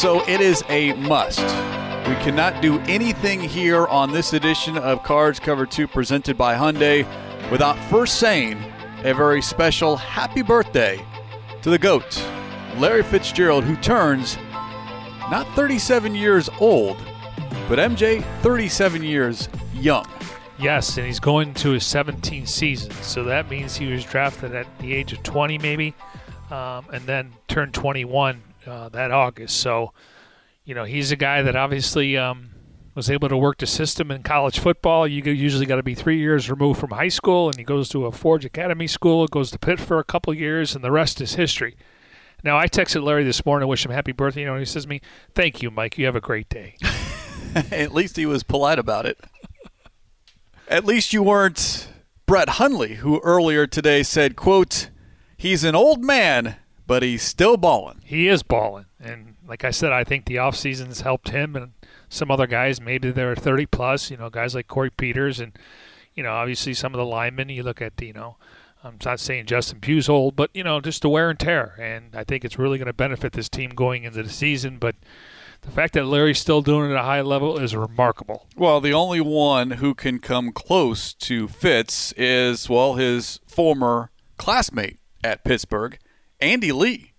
So it is a must. We cannot do anything here on this edition of Cards Cover 2 presented by Hyundai without first saying a very special happy birthday to the GOAT, Larry Fitzgerald, who turns not 37 years old, but MJ 37 years young. Yes, and he's going to his 17th season. So that means he was drafted at the age of 20, maybe, um, and then turned 21 uh, that August. So, you know, he's a guy that obviously um, was able to work the system in college football. You usually got to be three years removed from high school, and he goes to a Forge Academy school, goes to Pitt for a couple years, and the rest is history. Now, I texted Larry this morning, wish him happy birthday, you know, and he says to me, Thank you, Mike. You have a great day. At least he was polite about it. At least you weren't Brett Hundley, who earlier today said, quote, he's an old man, but he's still balling. He is balling. And like I said, I think the off season's helped him and some other guys. Maybe they're 30 plus, you know, guys like Corey Peters and, you know, obviously some of the linemen. You look at, you know, I'm not saying Justin Pugh's old, but, you know, just the wear and tear. And I think it's really going to benefit this team going into the season. But the fact that Larry's still doing it at a high level is remarkable. Well, the only one who can come close to Fitz is, well, his former classmate at Pittsburgh, Andy Lee,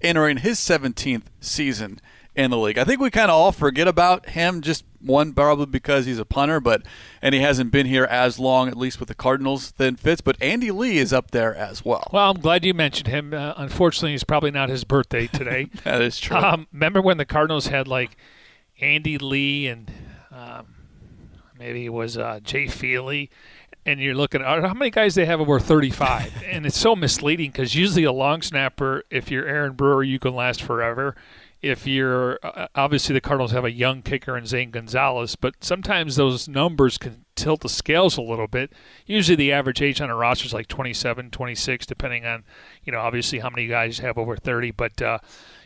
entering his 17th season in the league. I think we kind of all forget about him just one probably because he's a punter, but and he hasn't been here as long, at least with the Cardinals, than Fitz. But Andy Lee is up there as well. Well, I'm glad you mentioned him. Uh, unfortunately, it's probably not his birthday today. that is true. Um, remember when the Cardinals had like Andy Lee and um, maybe it was uh, Jay Feely, and you're looking at how many guys they have over 35, and it's so misleading because usually a long snapper, if you're Aaron Brewer, you can last forever if you're uh, obviously the Cardinals have a young kicker in Zane Gonzalez, but sometimes those numbers can tilt the scales a little bit. Usually the average age on a roster is like 27, 26, depending on, you know, obviously how many guys have over 30. But, uh,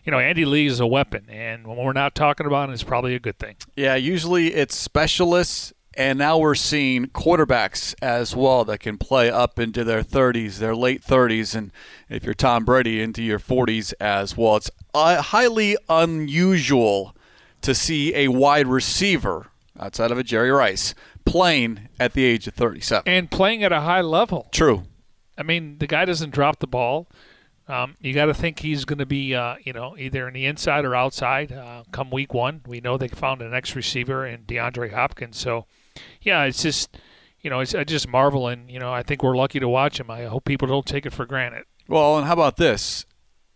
you know, Andy Lee is a weapon, and when we're not talking about it, it's probably a good thing. Yeah, usually it's specialists and now we're seeing quarterbacks as well that can play up into their 30s, their late 30s, and if you're Tom Brady, into your 40s as well. It's uh, highly unusual to see a wide receiver outside of a Jerry Rice playing at the age of 37 and playing at a high level. True. I mean, the guy doesn't drop the ball. Um, you got to think he's going to be, uh, you know, either in the inside or outside uh, come week one. We know they found an ex receiver in DeAndre Hopkins, so yeah, it's just you know, it's I just marvel, and you know, I think we're lucky to watch him. I hope people don't take it for granted. Well, and how about this?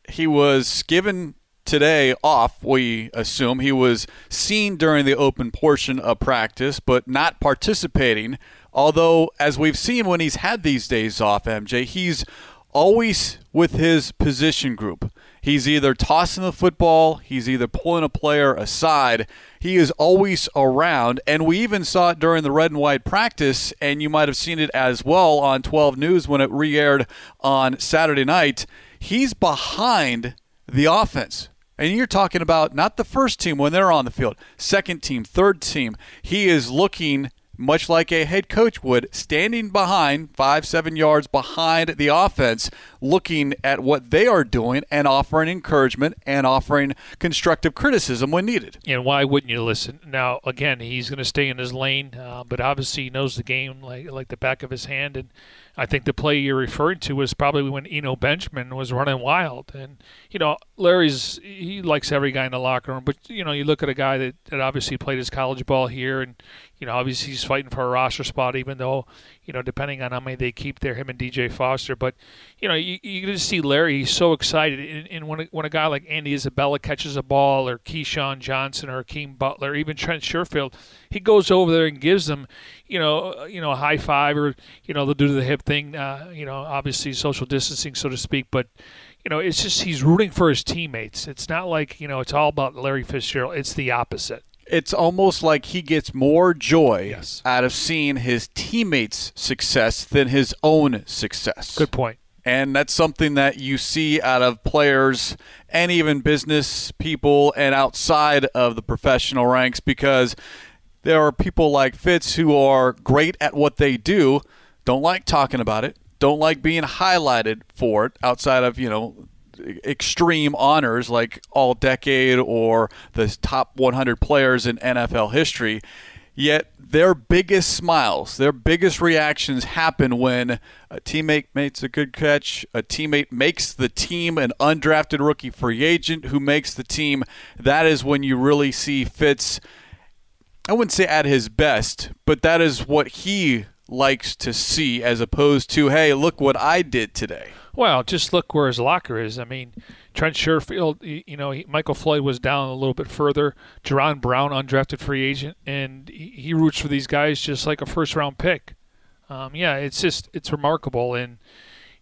He was given today off, we assume. He was seen during the open portion of practice, but not participating. Although, as we've seen when he's had these days off, MJ, he's always with his position group. He's either tossing the football, he's either pulling a player aside. He is always around, and we even saw it during the red and white practice, and you might have seen it as well on 12 News when it re aired on Saturday night. He's behind the offense. And you're talking about not the first team when they're on the field, second team, third team. He is looking much like a head coach would, standing behind five, seven yards behind the offense, looking at what they are doing and offering encouragement and offering constructive criticism when needed. And why wouldn't you listen? Now, again, he's going to stay in his lane, uh, but obviously he knows the game like like the back of his hand, and I think the play you're referring to was probably when Eno Benjamin was running wild. And, you know, Larry's, he likes every guy in the locker room, but, you know, you look at a guy that, that obviously played his college ball here and, you know, obviously he's fighting for a roster spot, even though, you know, depending on how many they keep there, him and DJ Foster. But, you know, you, you can just see Larry, he's so excited. And, and when, a, when a guy like Andy Isabella catches a ball, or KeeSean Johnson, or Hakeem Butler, even Trent Sherfield, he goes over there and gives them, you know, you know, a high five, or, you know, they'll do the hip thing, uh, you know, obviously social distancing, so to speak. But, you know, it's just he's rooting for his teammates. It's not like, you know, it's all about Larry Fitzgerald. It's the opposite it's almost like he gets more joy yes. out of seeing his teammates' success than his own success. Good point. And that's something that you see out of players and even business people and outside of the professional ranks because there are people like Fitz who are great at what they do, don't like talking about it, don't like being highlighted for it outside of, you know, extreme honors like all decade or the top 100 players in NFL history. Yet their biggest smiles, their biggest reactions happen when a teammate makes a good catch, a teammate makes the team an undrafted rookie free agent who makes the team. That is when you really see Fitz. I wouldn't say at his best, but that is what he likes to see as opposed to, hey, look what I did today. Well, just look where his locker is. I mean, Trent Sherfield, you know, he, Michael Floyd was down a little bit further. Jaron Brown, undrafted free agent, and he, he roots for these guys just like a first round pick. Um, yeah, it's just it's remarkable, and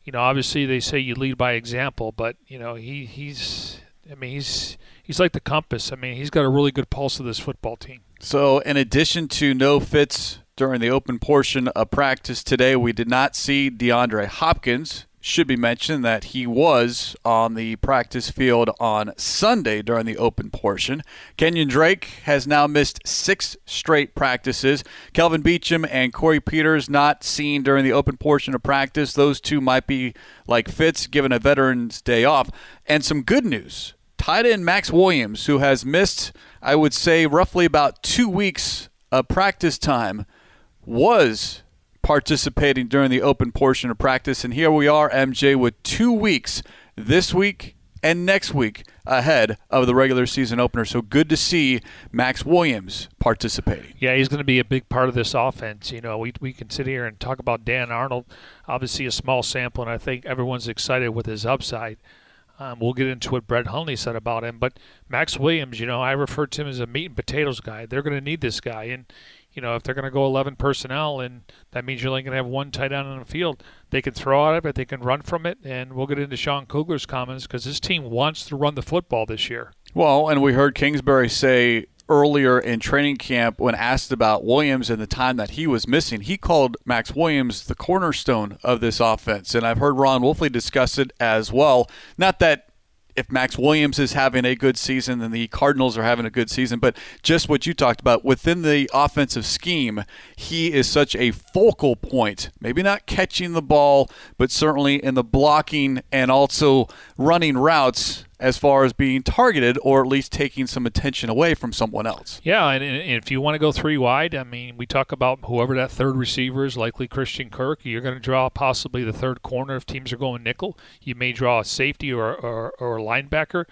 you know, obviously they say you lead by example, but you know, he he's, I mean, he's he's like the compass. I mean, he's got a really good pulse of this football team. So, in addition to no Fitz during the open portion of practice today, we did not see DeAndre Hopkins should be mentioned that he was on the practice field on Sunday during the open portion. Kenyon Drake has now missed six straight practices. Kelvin Beachum and Corey Peters not seen during the open portion of practice. Those two might be like Fitz given a Veterans Day off. And some good news tight end Maxx Williams, who has missed, I would say, roughly about two weeks of practice time, was participating during the open portion of practice. And here we are, MJ, with two weeks this week and next week ahead of the regular season opener. So good to see Maxx Williams participating. Yeah, he's going to be a big part of this offense. You know, we, we can sit here and talk about Dan Arnold, obviously a small sample, and I think everyone's excited with his upside. Um, we'll get into what Brett Hundley said about him, but Maxx Williams, you know, I refer to him as a meat and potatoes guy. They're going to need this guy, and you know, if they're going to go 11 personnel, and that means you're only going to have one tight end on the field, they can throw out of it, they can run from it, and we'll get into Sean Kugler's comments because this team wants to run the football this year. Well, and we heard Kingsbury say earlier in training camp when asked about Williams and the time that he was missing, he called Maxx Williams the cornerstone of this offense. And I've heard Ron Wolfley discuss it as well. Not that if Maxx Williams is having a good season, then the Cardinals are having a good season. But just what you talked about within the offensive scheme, he is such a focal point. Maybe not catching the ball, but certainly in the blocking and also running routes as far as being targeted or at least taking some attention away from someone else. Yeah, and, and, if you want to go three wide, I mean, we talk about whoever that third receiver is, likely Christian Kirk. You're going to draw possibly the third corner if teams are going nickel. You may draw a safety or, or, or a linebacker,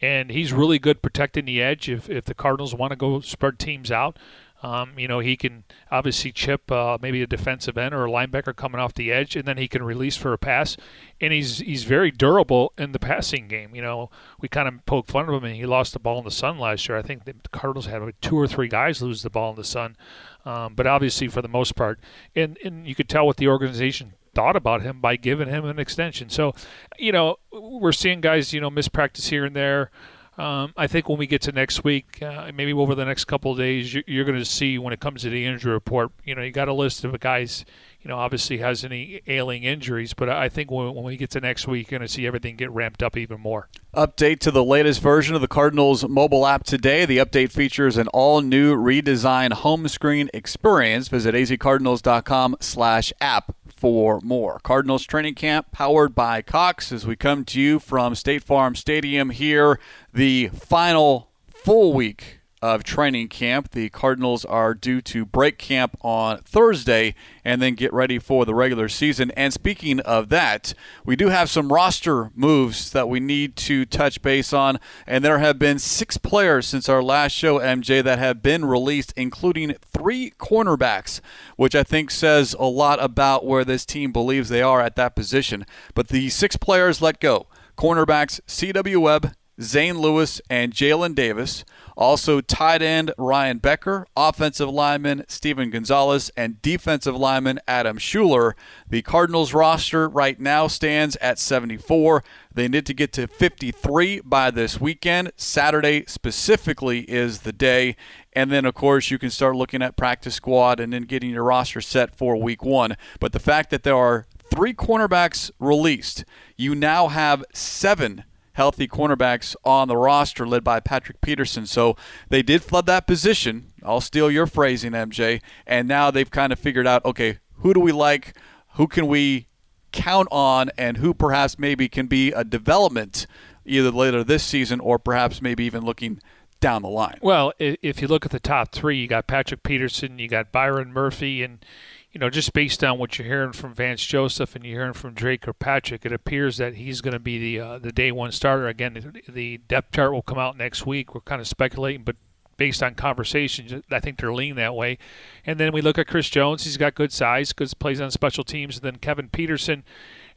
and he's really good protecting the edge if, if the Cardinals want to go spread teams out. Um, you know, he can obviously chip uh, maybe a defensive end or a linebacker coming off the edge, and then he can release for a pass. And he's he's very durable in the passing game. You know, we kind of poke fun of him, and he lost the ball in the sun last year. I think the Cardinals had two or three guys lose the ball in the sun, um, but obviously for the most part, and and you could tell what the organization thought about him by giving him an extension. So, you know, we're seeing guys, you know, miss practice here and there. Um, I think when we get to next week, uh, maybe over the next couple of days, you're, going to see when it comes to the injury report. You know, you got a list of guys. You know, obviously has any ailing injuries, but I think when, when we get to next week, you're going to see everything get ramped up even more. Update to the latest version of the Cardinals mobile app today. The update features an all-new redesigned home screen experience. Visit azcardinals.com/app for more. Cardinals training camp powered by Cox as we come to you from State Farm Stadium here, the final full week of training camp. The Cardinals are due to break camp on Thursday and then get ready for the regular season. And speaking of that, we do have some roster moves that we need to touch base on. And there have been six players since our last show, MJ, that have been released, including three cornerbacks, which I think says a lot about where this team believes they are at that position. But the six players let go cornerbacks C.W. Webb, Zane Lewis, and Jalen Davis. Also, tight end Ryan Becker, offensive lineman Stephen Gonzalez, and defensive lineman Adam Schuler. The Cardinals roster right now stands at 74. They need to get to 53 by this weekend. Saturday specifically is the day. And then, of course, you can start looking at practice squad and then getting your roster set for week one. But the fact that there are three cornerbacks released, you now have seven healthy cornerbacks on the roster led by Patrick Peterson. So they did flood that position. I'll steal your phrasing, MJ. And now they've kind of figured out okay, who do we like? Who can we count on and who perhaps maybe can be a development either later this season or perhaps maybe even looking down the line? Well, if you look at the top three, you got Patrick Peterson, you got Byron Murphy, and you know, just based on what you're hearing from Vance Joseph and you're hearing from Dre Kirkpatrick, it appears that he's going to be the uh, the day one starter. Again, the depth chart will come out next week. We're kind of speculating, but based on conversations, I think they're leaning that way. And then we look at Chris Jones. He's got good size, because plays on special teams. And then Kevin Peterson.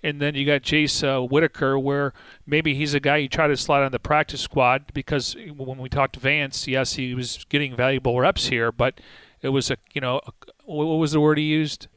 And then you got Jace uh, Whitaker, where maybe he's a guy you try to slide on the practice squad because when we talked to Vance, yes, he was getting valuable reps here, but it was a you know a, what was the word he used?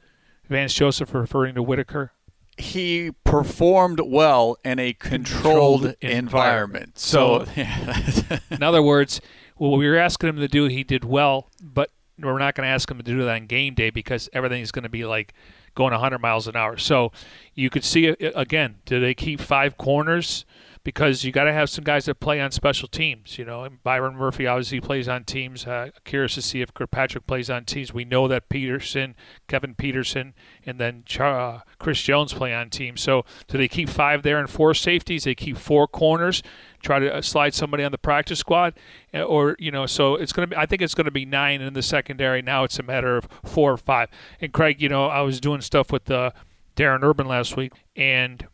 Vance Joseph referring to Whitaker. He performed well in a controlled, controlled environment. environment. So, so in other words, what we were asking him to do, he did well, but we're not going to ask him to do that on game day because everything is going to be like going 100 miles an hour. So you could see again, do they keep five corners? Because you got to have some guys that play on special teams. You know, and Byron Murphy obviously plays on teams. Uh, curious to see if Kirkpatrick plays on teams. We know that Peterson, Kevin Peterson, and then uh, Chris Jones play on teams. So do they keep five there and four safeties? They keep four corners. Try to uh, slide somebody on the practice squad, uh, or you know, so it's to be. I think it's to be nine in the secondary. Now it's a matter of four or five. And Craig, you know, I was doing stuff with uh, Darren Urban last week, and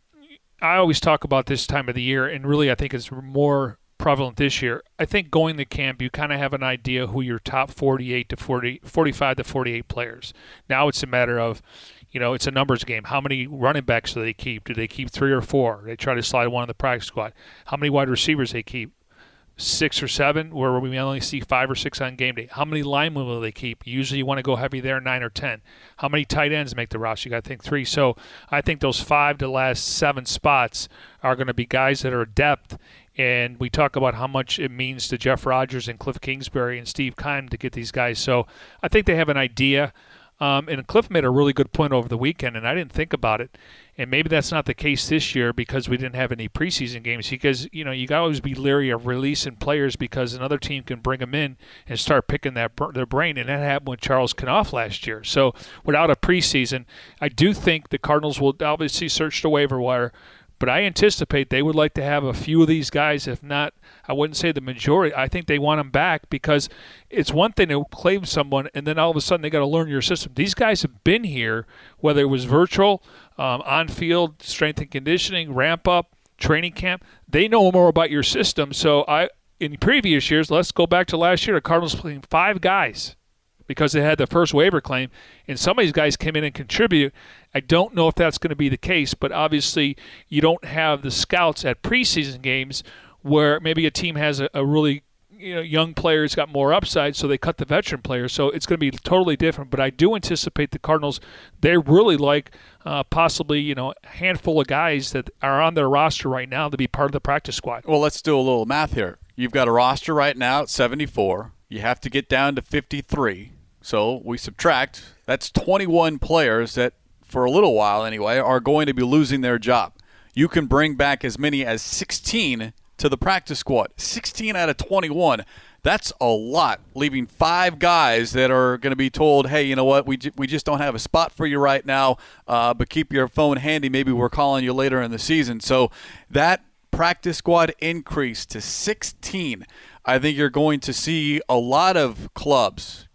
I always talk about this time of the year, and really I think it's more prevalent this year. I think going to camp, you kind of have an idea who your top 48 to 40, 45 to 48 players. Now it's a matter of, you know, it's a numbers game. How many running backs do they keep? Do they keep three or four? They try to slide one in the practice squad. How many wide receivers they keep? Six or seven, where we only see five or six on game day. How many linemen will they keep? Usually you want to go heavy there, nine or ten. How many tight ends make the roster? You got to think three. So I think those five to last seven spots are going to be guys that are depth. And we talk about how much it means to Jeff Rodgers and Cliff Kingsbury and Steve Keim to get these guys. So I think they have an idea. Um, and Cliff made a really good point over the weekend, and I didn't think about it. And maybe that's not the case this year because we didn't have any preseason games. Because you know you got to always be leery of releasing players because another team can bring them in and start picking that their brain, and that happened with Charles Kanoff last year. So without a preseason, I do think the Cardinals will obviously search the waiver wire but I anticipate they would like to have a few of these guys, if not, I wouldn't say the majority. I think they want them back because it's one thing to claim someone and then all of a sudden they got to learn your system. These guys have been here, whether it was virtual, um, on field, strength and conditioning, ramp up, training camp. They know more about your system. So I, in previous years, let's go back to last year. The Cardinals playing five guys because they had the first waiver claim, and some of these guys came in and contribute. I don't know if that's going to be the case, but obviously you don't have the scouts at preseason games where maybe a team has a, a really you know young players got more upside, so they cut the veteran players. So it's going to be totally different. But I do anticipate the Cardinals. They really like uh, possibly you know a handful of guys that are on their roster right now to be part of the practice squad. Well, let's do a little math here. You've got a roster right now at 74. You have to get down to 53. So we subtract. That's 21 players that for a little while anyway, are going to be losing their job. You can bring back as many as 16 to the practice squad. 16 out of 21. That's a lot, leaving five guys that are going to be told, hey, you know what, we, j- we just don't have a spot for you right now, uh, but keep your phone handy. Maybe we're calling you later in the season. So that practice squad increase to 16. I think you're going to see a lot of clubs,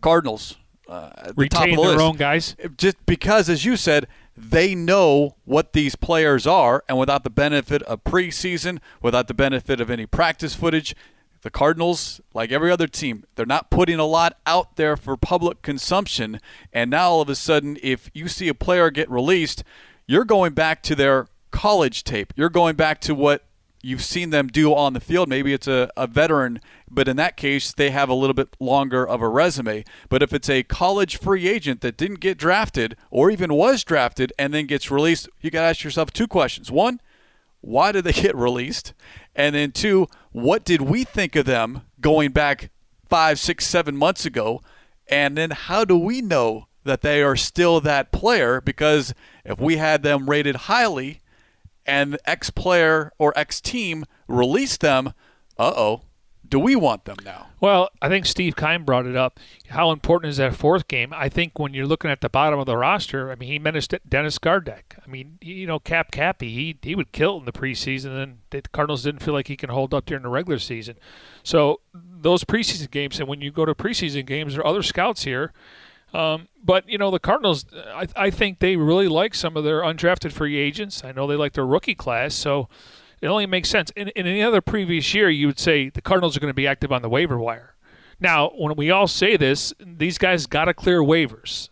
Cardinals, uh, the retain the their list. own guys. Just because, as you said, they know what these players are, and without the benefit of preseason, without the benefit of any practice footage, the Cardinals, like every other team, they're not putting a lot out there for public consumption. And now all of a sudden, if you see a player get released, you're going back to their college tape. You're going back to what you've seen them do on the field. Maybe it's a, a veteran, but in that case, they have a little bit longer of a resume. But if it's a college free agent that didn't get drafted or even was drafted and then gets released, you got to ask yourself two questions. One, why did they get released? And then two, what did we think of them going back five, six, seven months ago? And then how do we know that they are still that player? Because if we had them rated highly, and X player or X team released them, uh oh, do we want them now? Well, I think Steve Keim brought it up. How important is that fourth game? I think when you're looking at the bottom of the roster, I mean, he menaced Dennis Gardeck. I mean, you know, Cap Cappy, he he would kill in the preseason, and the Cardinals didn't feel like he can hold up during the regular season. So those preseason games, and when you go to preseason games, there are other scouts here. Um, but you know the Cardinals, I, I think they really like some of their undrafted free agents. I know they like their rookie class, so it only makes sense. In, in any other previous year, you would say the Cardinals are going to be active on the waiver wire. Now, when we all say this, these guys got to clear waivers,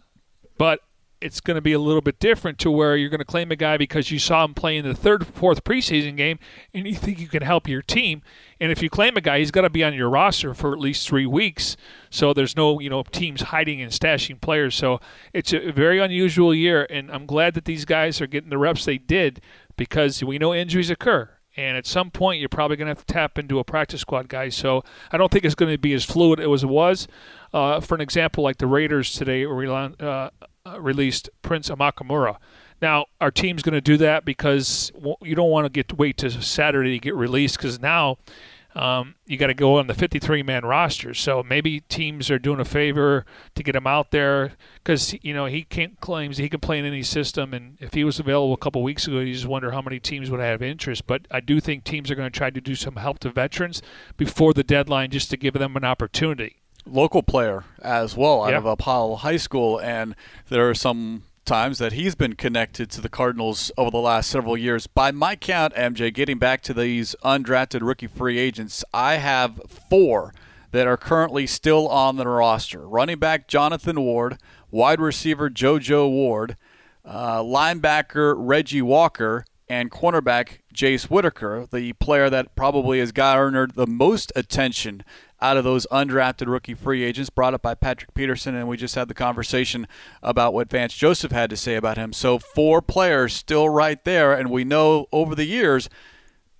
but it's going to be a little bit different to where you're going to claim a guy because you saw him play in the third, fourth preseason game, and you think you can help your team. And if you claim a guy, he's got to be on your roster for at least three weeks. So there's no, you know, teams hiding and stashing players. So it's a very unusual year, and I'm glad that these guys are getting the reps they did because we know injuries occur. And at some point, you're probably going to have to tap into a practice squad guy. So I don't think it's going to be as fluid as it was. Uh, for an example, like the Raiders today where we uh, released Prince Amukamara. Now, our team's going to do that because you don't want to get wait to Saturday to get released because now – um, you got to go on the 53 man roster. So maybe teams are doing a favor to get him out there because you know he can't claims he can play in any system. And if he was available a couple weeks ago, you just wonder how many teams would have interest. But I do think teams are going to try to do some help to veterans before the deadline just to give them an opportunity. Local player as well out yep. of Apollo High School, and there are some times that he's been connected to the Cardinals over the last several years. By my count, MJ, getting back to these undrafted rookie free agents, I have four that are currently still on the roster running back Jonathan Ward, wide receiver JoJo Ward, uh, linebacker Reggie Walker, and cornerback Jace Whitaker, the player that probably has garnered the most attention out of those undrafted rookie free agents brought up by Patrick Peterson, and we just had the conversation about what Vance Joseph had to say about him. So four players still right there, and we know over the years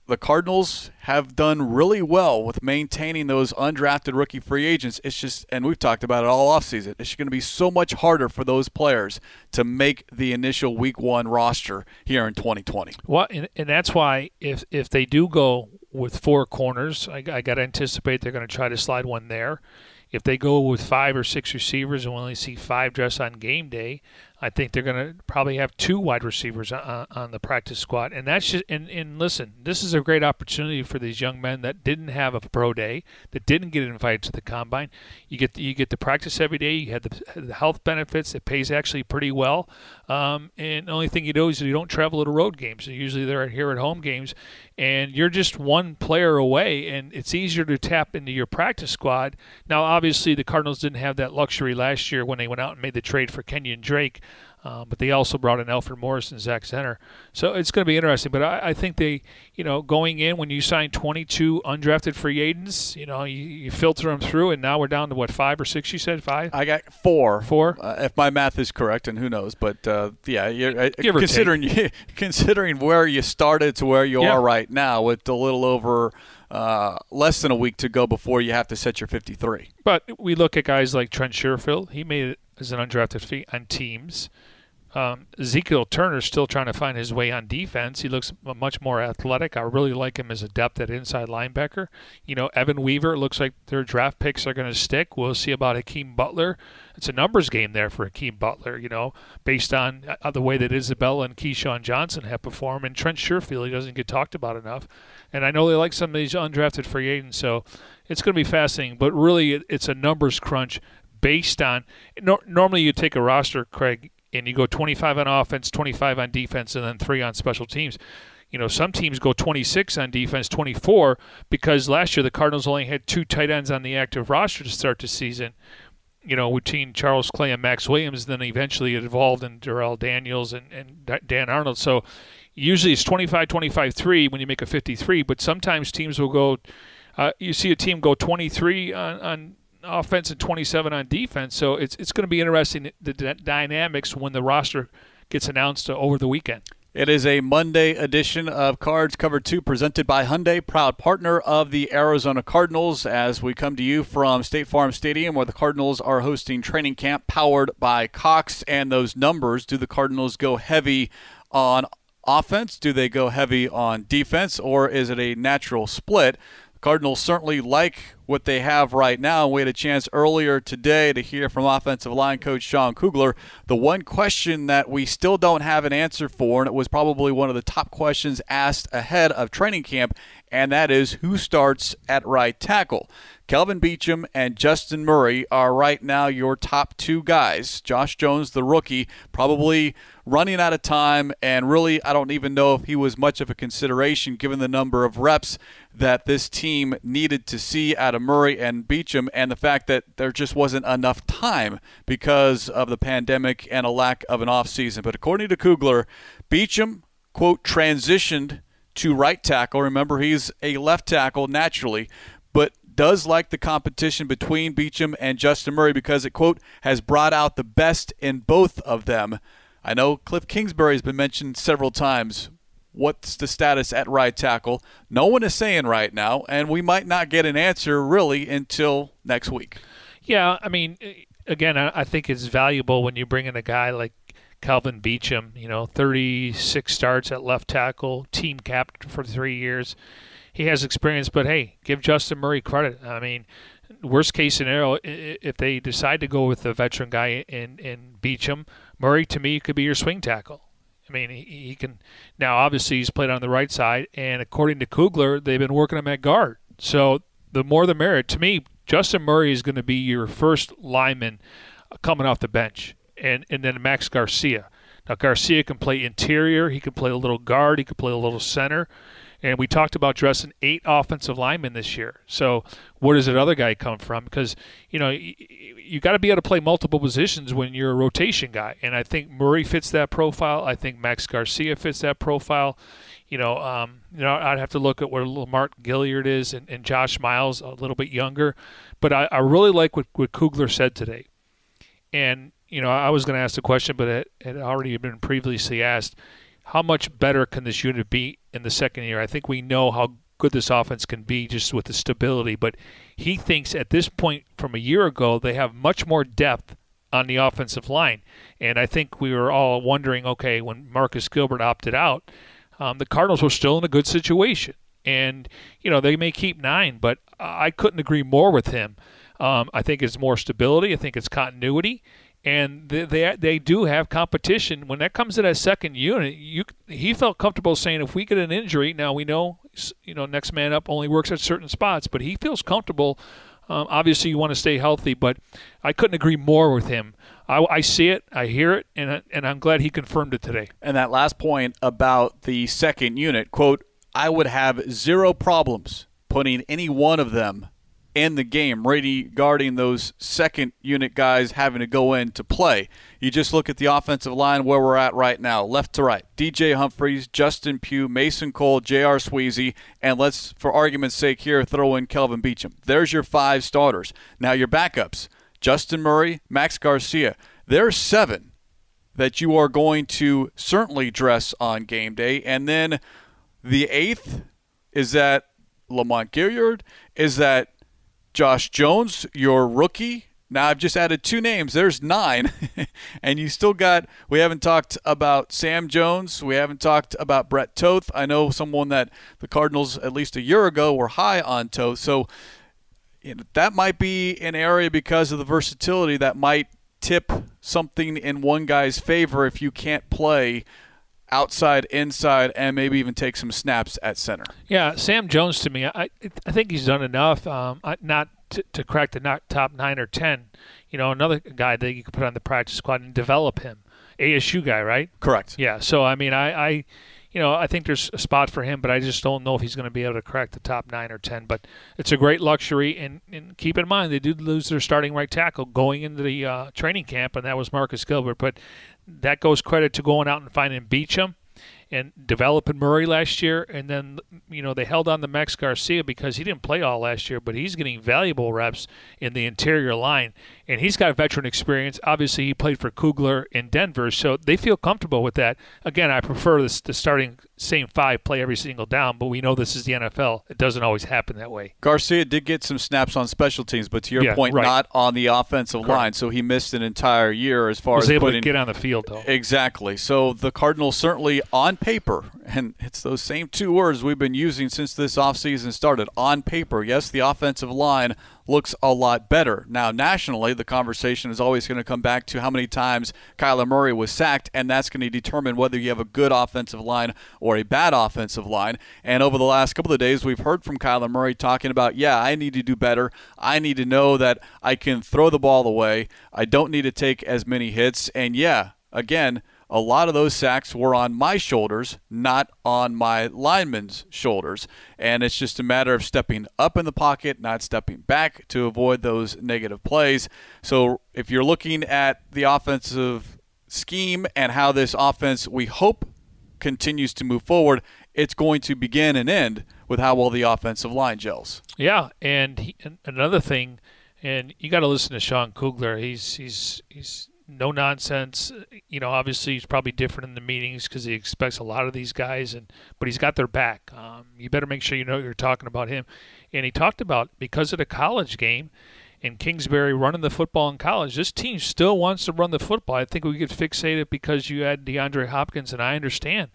the Cardinals have done really well with maintaining those undrafted rookie free agents. It's just, and we've talked about it all offseason, it's going to be so much harder for those players to make the initial week one roster here in 2020. Well, and, and that's why if, if they do go with four corners, I, I got to anticipate they're going to try to slide one there. If they go with five or six receivers and only see five dress on game day, I think they're going to probably have two wide receivers on, on, the practice squad, and that's just. And, and listen, this is a great opportunity for these young men that didn't have a pro day, that didn't get invited to the combine. You get the, you get the practice every day. You have the, the health benefits. It pays actually pretty well. Um, and the only thing you do is you don't travel to road games. Usually they're here at home games, and you're just one player away, and it's easier to tap into your practice squad. Now, obviously, the Cardinals didn't have that luxury last year when they went out and made the trade for Kenyon Drake. Uh, but they also brought in Alfred Morris and Zach Zenner. So it's going to be interesting. But I, I, think they, you know, going in when you sign 22 undrafted free agents, you know, you, you, filter them through, and now we're down to what five or six? You said five. I got four. Four. Uh, if my math is correct, and who knows? But uh, yeah, uh, considering considering where you started to where you yeah. are right now, with a little over. Uh, less than a week to go before you have to set your 53. But we look at guys like Trent Sherfield. He made it as an undrafted fee on teams. Um, Ezekiel Turner's still trying to find his way on defense. He looks much more athletic. I really like him as a depth at inside linebacker. You know, Evan Weaver looks like their draft picks are going to stick. We'll see about Hakeem Butler. It's a numbers game there for Hakeem Butler, you know, based on uh, the way that Isabella and KeeSean Johnson have performed. And Trent Sherfield, he doesn't get talked about enough. And I know they like some of these undrafted free agents, so it's going to be fascinating. But really, it's a numbers crunch based on. No, normally, you take a roster, Craig, and you go 25 on offense, 25 on defense, and then three on special teams. You know, some teams go 26 on defense, 24 because last year the Cardinals only had two tight ends on the active roster to start the season. You know, between Charles Clay and Maxx Williams, then eventually it evolved in Darrell Daniels and, and Dan Arnold. So usually it's 25 25 3 when you make a 53, but sometimes teams will go, uh, you see a team go 23 on, on offense and 27 on defense. So it's it's going to be interesting the d- dynamics when the roster gets announced uh, over the weekend. It is a Monday edition of Cards Cover 2 presented by Hyundai, proud partner of the Arizona Cardinals, as we come to you from State Farm Stadium, where the Cardinals are hosting training camp powered by Cox. And those numbers do the Cardinals go heavy on offense? Do they go heavy on defense? Or is it a natural split? Cardinals certainly like what they have right now. We had a chance earlier today to hear from offensive line coach Sean Kugler. The one question that we still don't have an answer for, and it was probably one of the top questions asked ahead of training camp, and that is who starts at right tackle. Kelvin Beachum and Justin Murray are right now your top two guys. Josh Jones, the rookie, probably running out of time, and really, I don't even know if he was much of a consideration given the number of reps that this team needed to see out of Murray and Beachum, and the fact that there just wasn't enough time because of the pandemic and a lack of an offseason. But according to Kugler, Beachum, quote, transitioned to right tackle. Remember, he's a left tackle naturally, but does like the competition between Beachum and Justin Murray because it, quote, has brought out the best in both of them. I know Cliff Kingsbury has been mentioned several times. What's the status at right tackle? No one is saying right now, and we might not get an answer really until next week. Yeah, I mean, again, I think it's valuable when you bring in a guy like Kelvin Beachum, you know, 36 starts at left tackle, team captain for three years he has experience. But hey, give Justin Murray credit. I mean, worst case scenario, if they decide to go with the veteran guy in in Beachum, Murray to me could be your swing tackle. I mean, he, he can now. Obviously, he's played on the right side, and according to Kugler, they've been working him at guard. So the more the merit. To me, Justin Murray is going to be your first lineman uh, coming off the bench, and and then Max Garcia. Now Garcia can play interior. He can play a little guard. He can play a little center. And we talked about dressing eight offensive linemen this year. So where does that other guy come from? Because you know you, got to be able to play multiple positions when you're a rotation guy. And I think Murray fits that profile. I think Max Garcia fits that profile. You know, um, you know, I'd have to look at where Mark Gilliard is and, and, Josh Miles a little bit younger. But I, I really like what, what Kugler said today. And you know, I was going to ask the question, but it had already been previously asked how much better can this unit be in the second year? I think we know how good this offense can be just with the stability, but he thinks at this point from a year ago they have much more depth on the offensive line. And I think we were all wondering, okay, when Marcus Gilbert opted out, um, the Cardinals were still in a good situation. And, you know, they may keep nine, but I couldn't agree more with him. Um, I think it's more stability. I think it's continuity and they, they, they do have competition. When that comes to that second unit, you he felt comfortable saying if we get an injury, now we know you know next man up only works at certain spots, but he feels comfortable. Um, obviously, you want to stay healthy, but I couldn't agree more with him. I, I see it, I hear it, and and I'm glad he confirmed it today. And that last point about the second unit, quote, I would have zero problems putting any one of them in the game, ready guarding those second unit guys having to go in to play. You just look at the offensive line where we're at right now, left to right. DJ Humphries, Justin Pugh, Mason Cole, J.R. Sweezy, and let's, for argument's sake here, throw in Kelvin Beachum. There's your five starters. Now your backups, Justin Murray, Max Garcia. There's seven that you are going to certainly dress on game day. And then the eighth is that Lamont Gilliard, is that Josh Jones, your rookie. Now I've just added two names. There's nine, and you still got. We haven't talked about Sam Jones. We haven't talked about Brett Toth. I know someone that the Cardinals at least a year ago were high on Toth. So you know, that might be an area because of the versatility that might tip something in one guy's favor if you can't play outside, inside, and maybe even take some snaps at center. Yeah, Sam Jones to me, I I think he's done enough. Um, not to, to crack the top nine or ten. You know, another guy that you could put on the practice squad and develop him. ASU guy, right? Correct. Yeah. So I mean, I, I you know, I think there's a spot for him, but I just don't know if he's going to be able to crack the top nine or ten. But it's a great luxury, and, and keep in mind they did lose their starting right tackle going into the uh, training camp, and that was Marcus Gilbert. But that goes credit to going out and finding Beachum and developing Murray last year, and then you know they held on to Max Garcia because he didn't play all last year, but he's getting valuable reps in the interior line, and he's got a veteran experience. Obviously, he played for Kugler in Denver, so they feel comfortable with that. Again, I prefer this, the starting same five play every single down, but we know this is the NFL. It doesn't always happen that way. Garcia did get some snaps on special teams, but to your Yeah, point, right. not on the offensive Correct. line. So he missed an entire year as far Was as able putting to get on the field though. Exactly. So the Cardinals certainly on paper, and it's those same two words we've been using since this offseason started. On paper, yes, the offensive line looks a lot better. Now, nationally, the conversation is always going to come back to how many times Kyler Murray was sacked, and that's going to determine whether you have a good offensive line or a bad offensive line. And over the last couple of days, we've heard from Kyler Murray talking about, yeah, I need to do better. I need to know that I can throw the ball away. I don't need to take as many hits. And yeah, again, a lot of those sacks were on my shoulders, not on my lineman's shoulders. And it's just a matter of stepping up in the pocket, not stepping back to avoid those negative plays. So if you're looking at the offensive scheme and how this offense, we hope, continues to move forward, it's going to begin and end with how well the offensive line gels. Yeah, and, he, and another thing, and you got to listen to Sean Kugler. He's he's he's no nonsense. You know, obviously he's probably different in the meetings because he expects a lot of these guys, and but he's got their back. Um, you better make sure you know you're talking about him. And he talked about because of the college game and Kingsbury running the football in college, this team still wants to run the football. I think we get fixated because you had DeAndre Hopkins, and I understand.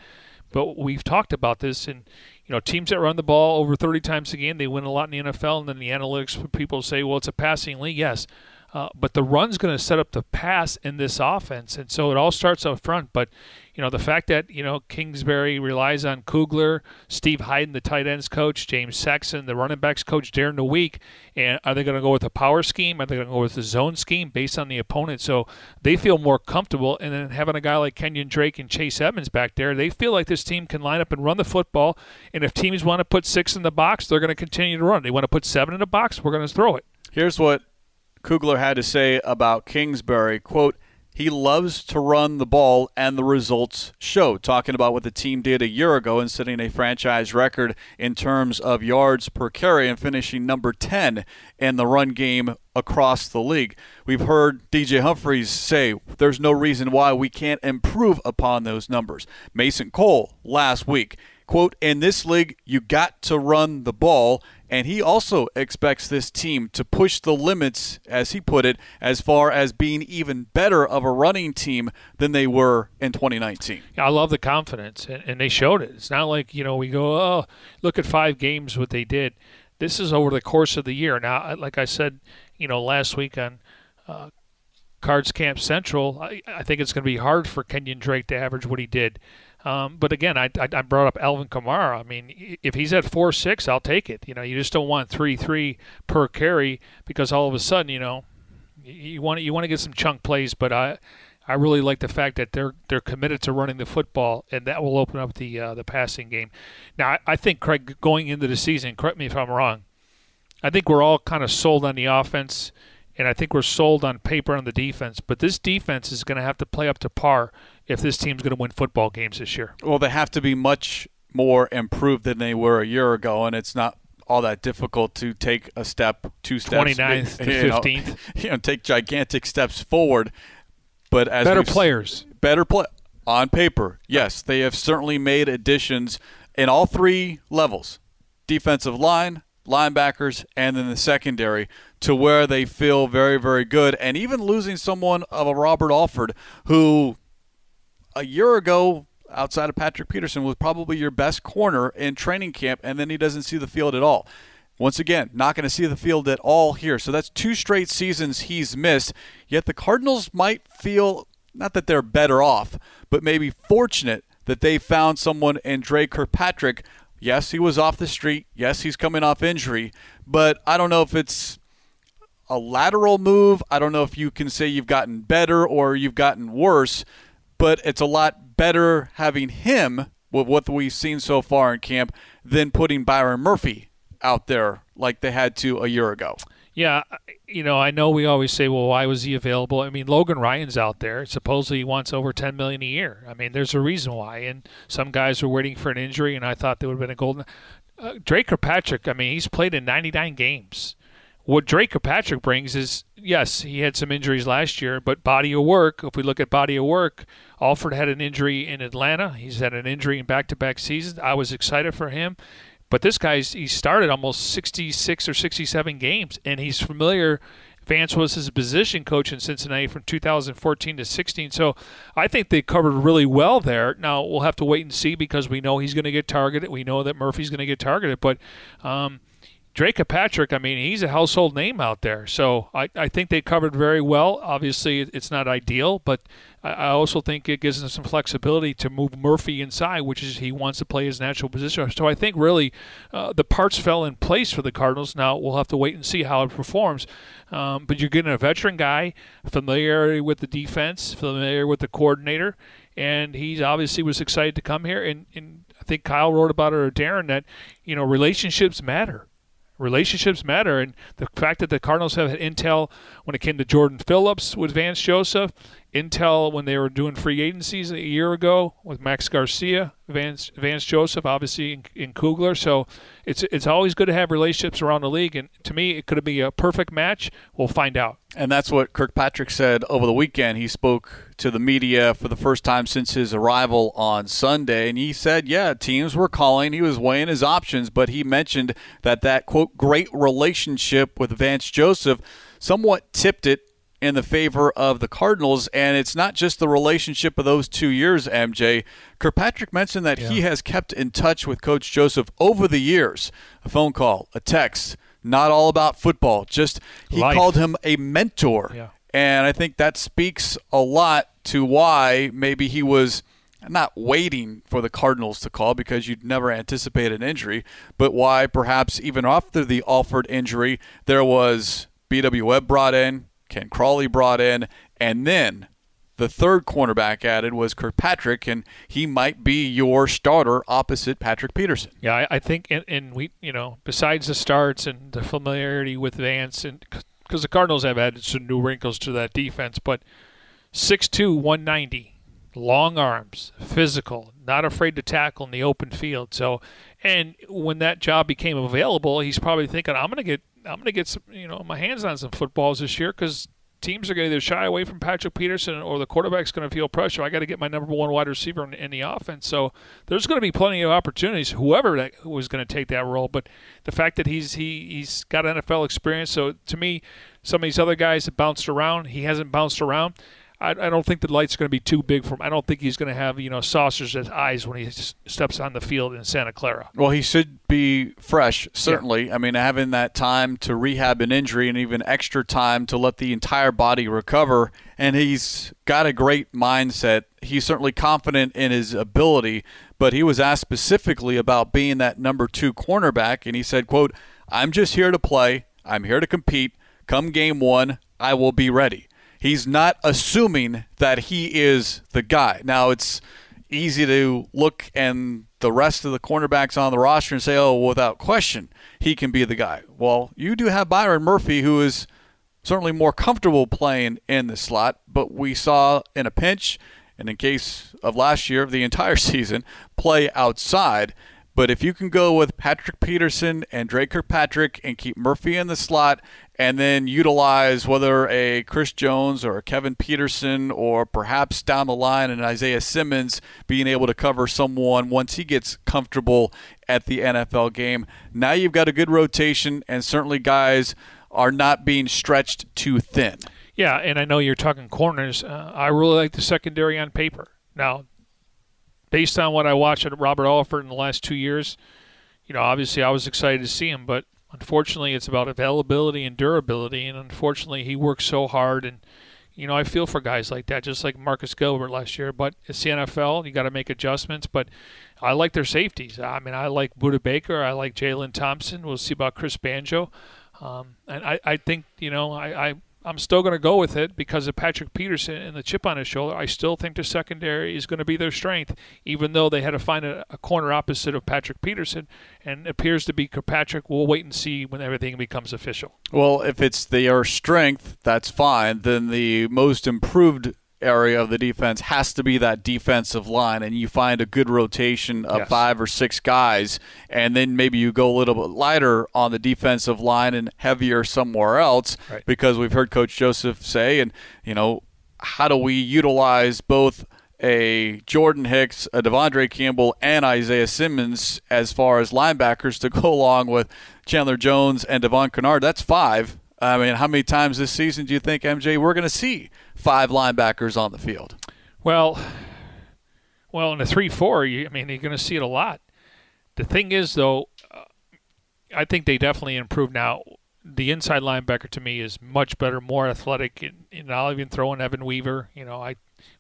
But we've talked about this, and you know, teams that run the ball over 30 times a game, they win a lot in the NFL. And then the analytics people say, well, it's a passing league. Yes, uh, but the run's going to set up the pass in this offense, and so it all starts up front. But you know, the fact that you know Kingsbury relies on Kugler, Steve Heiden, the tight ends coach, James Saxon, the running backs coach, Darren the week, and are they going to go with a power scheme? Are they going to go with the zone scheme based on the opponent? So they feel more comfortable. And then having a guy like Kenyon Drake and Chase Edmonds back there, they feel like this team can line up and run the football. And if teams want to put six in the box, they're going to continue to run. They want to put seven in the box, we're going to throw it. Here's what Kugler had to say about Kingsbury. Quote, he loves to run the ball, and the results show. Talking about what the team did a year ago and setting a franchise record in terms of yards per carry and finishing number 10 in the run game across the league. We've heard DJ Humphries say there's no reason why we can't improve upon those numbers. Mason Cole last week quote, in this league, you got to run the ball. And he also expects this team to push the limits, as he put it, as far as being even better of a running team than they were in 2019. I love the confidence, and, they showed it. It's not like, you know, we go, oh, look at five games, what they did. This is over the course of the year. Now, like I said, you know, last week on uh, Cards Camp Central, I, I think it's going to be hard for Kenyon Drake to average what he did. Um, but again, I, I, I brought up Alvin Kamara. I mean, if he's at four six, I'll take it. You know, you just don't want three three per carry because all of a sudden, you know, you, want you want to get some chunk plays. But I I really like the fact that they're they're committed to running the football, and that will open up the uh, the passing game. Now, I, I think Craig going into the season. Correct me if I'm wrong. I think we're all kind of sold on the offense, and I think we're sold on paper on the defense. But this defense is going to have to play up to par if this team's going to win football games this year. Well, they have to be much more improved than they were a year ago, and it's not all that difficult to take a step, two steps, 29th to you know, 15th. you know, take gigantic steps forward. But as Better players. better play on paper. Yes, they have certainly made additions in all three levels: defensive line, linebackers, and then the secondary, to where they feel very, very good. And even losing someone of a Robert Alford, who a year ago, outside of Patrick Peterson, was probably your best corner in training camp, and then he doesn't see the field at all. Once again, not going to see the field at all here. So that's two straight seasons he's missed. Yet the Cardinals might feel not that they're better off, but maybe fortunate that they found someone in Dre Kirkpatrick. Yes, he was off the street. Yes, he's coming off injury. But I don't know if it's a lateral move. I don't know if you can say you've gotten better or you've gotten worse, but it's a lot better having him with what we've seen so far in camp than putting Byron Murphy out there like they had to a year ago. Yeah, you know, I know we always say, well, why was he available? I mean, Logan Ryan's out there. Supposedly he wants over ten million a year. I mean, there's a reason why. And some guys were waiting for an injury, and I thought there would have been a golden. Uh, Dre Kirkpatrick. I mean, he's played in 99 games. What Dre Kirkpatrick brings is, yes, he had some injuries last year, but body of work. If we look at body of work, Alford had an injury in Atlanta. He's had an injury in back-to-back seasons. I was excited for him. But this guy's he started almost 66 or 67 games, and he's familiar Vance was his position coach in Cincinnati from 2014 to 16. So I think they covered really well there. Now we'll have to wait and see because we know he's going to get targeted. We know that Murphy's going to get targeted, but. Um, Dre Kirkpatrick, I mean, he's a household name out there. So I, I think they covered very well. Obviously, it's not ideal, but I also think it gives them some flexibility to move Murphy inside, which is he wants to play his natural position. So I think really uh, the parts fell in place for the Cardinals. Now we'll have to wait and see how it performs. Um, but you're getting a veteran guy, familiarity with the defense, familiar with the coordinator, and he obviously was excited to come here. And, and I think Kyle wrote about it or Darren that you know relationships matter relationships matter. And the fact that the Cardinals have had intel when it came to Jordan Phillips with Vance Joseph, intel when they were doing free agencies a year ago with Max Garcia, Vance Vance Joseph, obviously in, in Kugler. So it's it's always good to have relationships around the league. And to me, it could be a perfect match. We'll find out. And that's what Kirkpatrick said over the weekend. He spoke to the media for the first time since his arrival on Sunday, and he said, "Yeah, teams were calling. He was weighing his options, but he mentioned that that quote great relationship with Vance Joseph." somewhat tipped it in the favor of the Cardinals. And it's not just the relationship of those two years, MJ. Kirkpatrick mentioned that yeah. he has kept in touch with Coach Joseph over the years a phone call, a text, not all about football. Just he Life. called him a mentor. Yeah. And I think that speaks a lot to why maybe he was not waiting for the Cardinals to call because you'd never anticipate an injury, but why perhaps even after the Alford injury, there was B.W. Webb brought in, Ken Crawley brought in, and then the third cornerback added was Kirkpatrick, and he might be your starter opposite Patrick Peterson. Yeah, I, I think, and, and, we, you know, besides the starts and the familiarity with Vance, and because the Cardinals have added some new wrinkles to that defense, but 6'2", 190, long arms, physical, not afraid to tackle in the open field. So, and when that job became available, he's probably thinking, I'm going to get I'm going to get some, you know, my hands on some footballs this year because teams are going to either shy away from Patrick Peterson or the quarterback's going to feel pressure. I got to get my number one wide receiver in, in, the offense. So there's going to be plenty of opportunities, whoever that was going to take that role. But the fact that he's he he's got NFL experience, so to me, some of these other guys have bounced around. He hasn't bounced around. I, I don't think the light's going to be too big for him. I don't think he's going to have you know saucers as eyes when he s- steps on the field in Santa Clara. Well, he should be fresh, certainly. Yeah. I mean, having that time to rehab an injury and even extra time to let the entire body recover, and he's got a great mindset. He's certainly confident in his ability, but he was asked specifically about being that number two cornerback, and he said, "quote I'm just here to play. I'm here to compete. Come game one, I will be ready." He's not assuming that he is the guy. Now it's easy to look and the rest of the cornerbacks on the roster and say, "Oh, without question, he can be the guy." Well, you do have Byron Murphy, who is certainly more comfortable playing in the slot, but we saw in a pinch, and in case of last year, the entire season, play outside. But if you can go with Patrick Peterson and Dre Kirkpatrick and keep Murphy in the slot and then utilize whether a Chris Jones or a Kevin Peterson or perhaps down the line an Isaiah Simmons being able to cover someone once he gets comfortable at the NFL game. Now you've got a good rotation and certainly guys are not being stretched too thin. Yeah, and I know you're talking corners. Uh, I really like the secondary on paper. Now, based on what I watched at Robert Alford in the last two years, you know, obviously I was excited to see him, but unfortunately it's about availability and durability, and unfortunately he works so hard and. You know, I feel for guys like that, just like Marcus Gilbert last year. But it's the NFL; you got to make adjustments. But I like their safeties. I mean, I like Budda Baker. I like Jalen Thompson. We'll see about Chris Banjo. Um, and I, I think you know, I, I I'm still going to go with it because of Patrick Peterson and the chip on his shoulder. I still think the secondary is going to be their strength, even though they had to find a, a corner opposite of Patrick Peterson, and appears to be Kirkpatrick. We'll wait and see when everything becomes official. Well, if it's their strength, that's fine. Then the most improved area of the defense has to be that defensive line, and you find a good rotation of yes. five or six guys, and then maybe you go a little bit lighter on the defensive line and heavier somewhere else, right. because we've heard Coach Joseph say, and you know, how do we utilize both a Jordan Hicks, a De'Vondre Campbell, and Isaiah Simmons as far as linebackers to go along with Chandler Jones and Devon Kennard. That's five. I mean, how many times this season do you think, MJ, we're going to see five linebackers on the field? Well, well, in a three-four, I mean, you're going to see it a lot. The thing is, though, uh, I think they definitely improved now. The inside linebacker to me is much better, more athletic, and, and I'll even throw in Evan Weaver. You know, I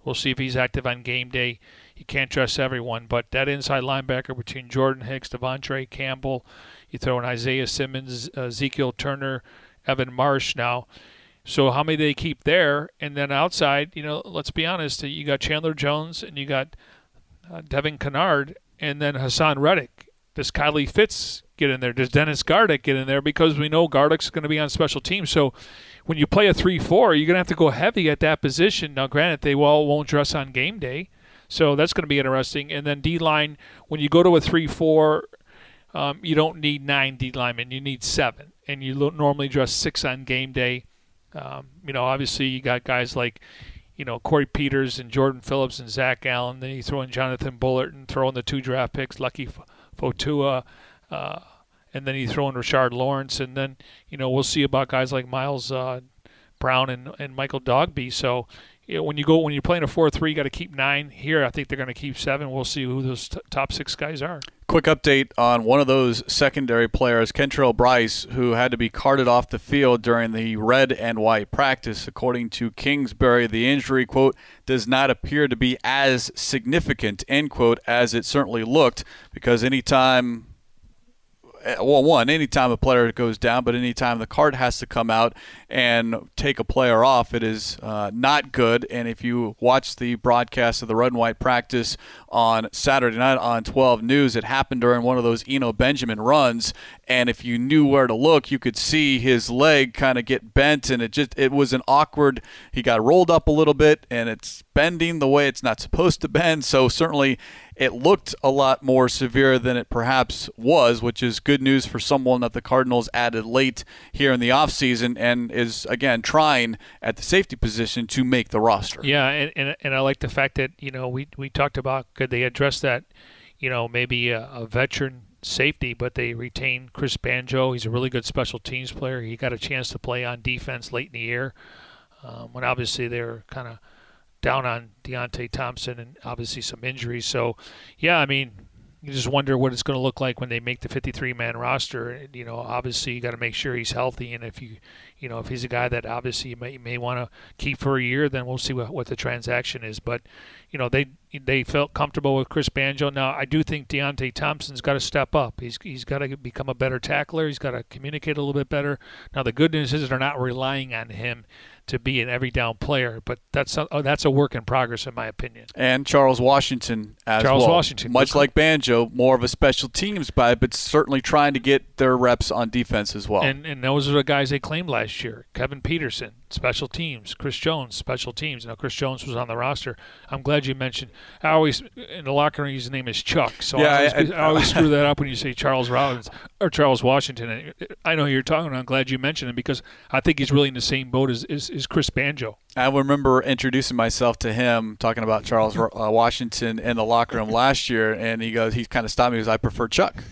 we'll see if he's active on game day. You can't trust everyone, but that inside linebacker between Jordan Hicks, De'Vondre Campbell, you throw in Isaiah Simmons, uh, Ezekiel Turner, Evan Marsh now. So how many do they keep there? And then outside, you know, let's be honest, you got Chandler Jones and you got uh, Devon Kennard, and then Haason Reddick. Does Kylie Fitts get in there? Does Dennis Gardeck get in there? Because we know Gardeck's going to be on special teams. So when you play a 3 4, you're going to have to go heavy at that position. Now, granted, they all won't dress on game day. So that's going to be interesting. And then D line, when you go to a 3 4, um, you don't need nine D linemen, you need seven. And you normally dress six on game day. Um, you know, obviously, you got guys like you know, Corey Peters and Jordan Phillips and Zach Allen. Then you throw in Jonathan Bullard and throw in the two draft picks, Leki Fotu, uh, and then you throw in Rashard Lawrence. And then, you know, we'll see about guys like Miles uh, Brown and, and Michael Dogbe. So, you know, when you go when you're playing a four three, you got to keep nine. Here, I think they're going to keep seven. We'll see who those t- top six guys are. Quick update on one of those secondary players, Kentrell Brice, who had to be carted off the field during the red and white practice. According to Kingsbury, the injury, quote, does not appear to be as significant, end quote, as it certainly looked, because anytime well, one, anytime a player goes down, but anytime the card has to come out and take a player off, it is uh, not good. And if you watch the broadcast of the red and white practice on Saturday night on 12 News, it happened during one of those Eno Benjamin runs. And if you knew where to look, you could see his leg kind of get bent, and it just it was an awkward. He got rolled up a little bit, and it's bending the way it's not supposed to bend. So certainly it looked a lot more severe than it perhaps was, which is good news for someone that the Cardinals added late here in the offseason and is, again, trying at the safety position to make the roster. Yeah, and, and, and I like the fact that, you know, we, we talked about could they address that, you know, maybe a, a veteran safety, but they retain Chris Banjo. He's a really good special teams player. He got a chance to play on defense late in the year um, when obviously they're kind of – down on Deionte Thompson and obviously some injuries. So, yeah, I mean, you just wonder what it's going to look like when they make the 53 man roster. You know, obviously you got to make sure he's healthy, and if you, you know, if he's a guy that obviously you may, may want to keep for a year, then we'll see what, what the transaction is. But, you know, they they felt comfortable with Chris Banjo. Now I do think Deionte Thompson's got to step up. He's he's got to become a better tackler. He's got to communicate a little bit better. Now the good news is they're not relying on him to be an every down player, but that's a, oh, that's a work in progress in my opinion. And Charles Washington as Charles well. Washington, much like Banjo, more of a special teams guy, but certainly trying to get their reps on defense as well. And and those are the guys they claimed last year: Kevin Peterson, special teams; Chris Jones, special teams. Know, Chris Jones was on the roster. I'm glad you mentioned. I always in the locker room his name is Chuck, so yeah, I, always, I, I, I always screw that up when you say Charles Rollins or Charles Washington. I know you're talking. I'm glad you mentioned him because I think he's really in the same boat as, as Chris Banjo. I remember introducing myself to him, talking about Charles uh, Washington in the locker room last year, and he goes, he kind of stopped me because I prefer Chuck.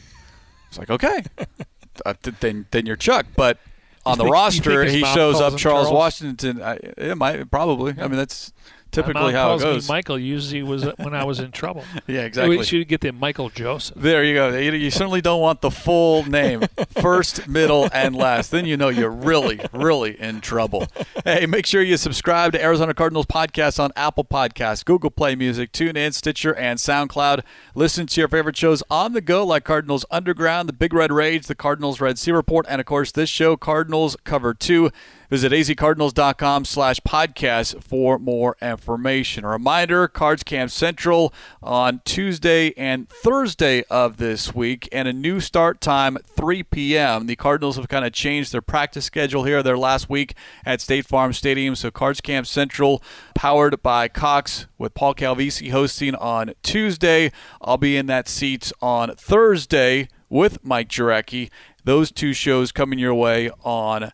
It's like, okay, uh, then then you're Chuck, but on the roster he shows up Charles, Charles, Washington. I, it might probably. I mean, that's typically how it goes. Michael usually was uh, when I was in trouble. yeah, exactly. We should get the Michael Joseph. There you go. You, you certainly don't want the full name, first, middle, and last. Then you know you're really, really in trouble. Hey, make sure you subscribe to Arizona Cardinals podcast on Apple Podcasts, Google Play Music, TuneIn, Stitcher, and SoundCloud. Listen to your favorite shows on the go, like Cardinals Underground, The Big Red Rage, The Cardinals Red Sea Report, and of course this show, Cardinals Cover Two. Visit azcardinals.com slash podcast for more information. A reminder, Cards Camp Central on Tuesday and Thursday of this week, and a new start time, 3 p.m. The Cardinals have kind of changed their practice schedule here their last week at State Farm Stadium. So Cards Camp Central, powered by Cox, with Paul Calvisi hosting on Tuesday. I'll be in that seat on Thursday with Mike Jurecki. Those two shows coming your way on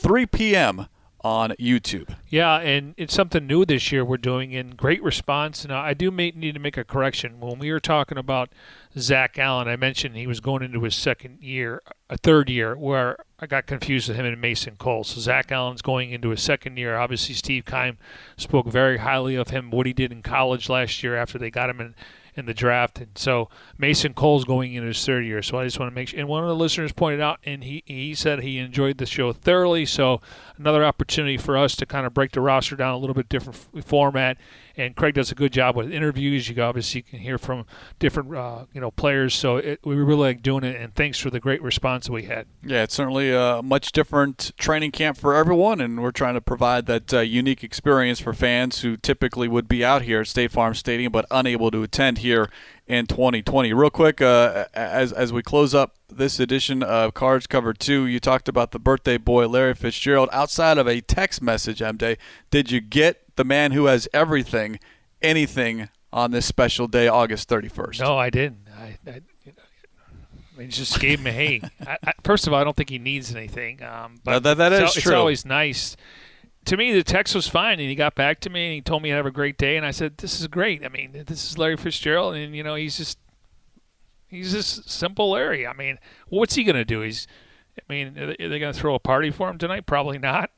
3 p.m. on YouTube. Yeah, and it's something new this year we're doing in great response. Now, I do need to make a correction. When we were talking about Zach Allen, I mentioned he was going into his second year, a third year, where I got confused with him and Mason Cole. So Zach Allen's going into his second year. Obviously, Steve Keim spoke very highly of him, what he did in college last year after they got him in in the draft. And so Mason Cole's going into his third year. So I just want to make sure. And one of the listeners pointed out, and he, he said he enjoyed the show thoroughly. So another opportunity for us to kind of break the roster down a little bit different format and Craig does a good job with interviews. You obviously can hear from different uh, you know players, so it, we really like doing it. And thanks for the great response we had. Yeah, it's certainly a much different training camp for everyone, and we're trying to provide that uh, unique experience for fans who typically would be out here at State Farm Stadium but unable to attend here in 2020. Real quick, uh, as as we close up this edition of Cards Cover Two, you talked about the birthday boy Larry Fitzgerald. Outside of a text message, M Day, did you get the man who has everything, anything on this special day, August 31st? No, I didn't. I, I, I mean, just gave him a hey. I, I, first of all, I don't think he needs anything. Um, but that, that is it's, true. It's always nice. To me, the text was fine, and he got back to me and he told me to have a great day, and I said, "This is great. I mean, this is Larry Fitzgerald, and you know, he's just he's just simple Larry. I mean, what's he gonna do? He's, I mean, are they going to throw a party for him tonight? Probably not.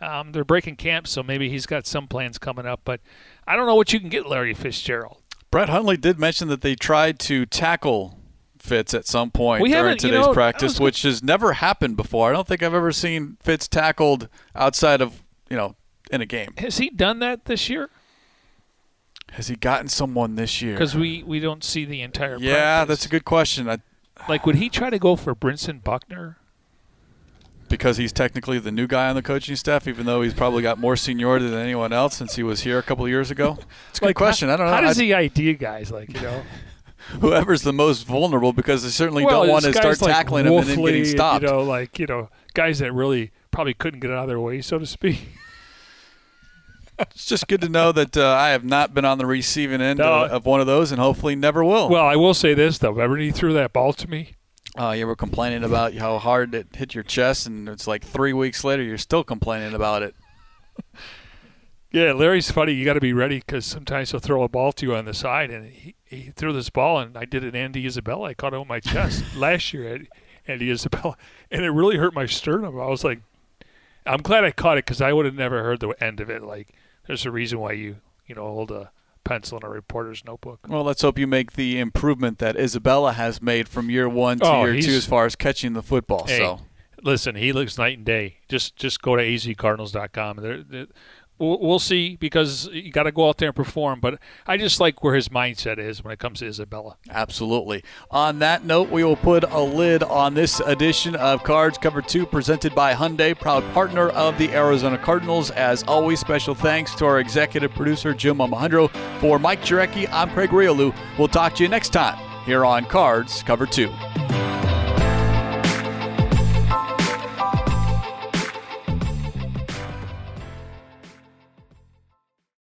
Um, they're breaking camp, so maybe he's got some plans coming up. But I don't know what you can get Larry Fitzgerald. Brett Hundley did mention that they tried to tackle Fitz at some point we during today's you know, practice, which has never happened before. I don't think I've ever seen Fitz tackled outside of you know in a game. Has he done that this year? Has he gotten someone this year? Because we, we don't see the entire. Yeah, practice. that's a good question. I, like, would he try to go for Brentson Buckner? Because he's technically the new guy on the coaching staff, even though he's probably got more seniority than anyone else since he was here a couple of years ago? It's a like, good question. How, I don't know. How does he ID guys like you know? Whoever's the most vulnerable because they certainly well, don't want to start like tackling him and then getting stopped. You know, like you know, guys that really probably couldn't get out of their way, so to speak. it's just good to know that uh, I have not been on the receiving end no. of, of, one of those, and hopefully never will. Well, I will say this though: remember he threw that ball to me uh, you were complaining about how hard it hit your chest, and it's like three weeks later, you're still complaining about it. yeah, Larry's funny. You got to be ready because sometimes he'll throw a ball to you on the side, and he, he threw this ball, and I did it Andy Isabella. I caught it on my chest last year at Andy Isabella, and it really hurt my sternum. I was like, I'm glad I caught it because I would have never heard the end of it. Like, there's a reason why you you know hold a pencil in a reporter's notebook. Well, let's hope you make the improvement that Isabella has made from year one to oh, year two as far as catching the football. Hey, so, listen, he looks night and day. Just just go to azcardinals.com. They're, they're, we'll see because you got to go out there and perform. But I just like where his mindset is when it comes to Isabella. Absolutely. On that note, we will put a lid on this edition of Cards Cover 2 presented by Hyundai, proud partner of the Arizona Cardinals. As always, special thanks to our executive producer, Jim Alejandro. For Mike Jurecki, I'm Craig Grialou. We'll talk to you next time here on Cards Cover 2.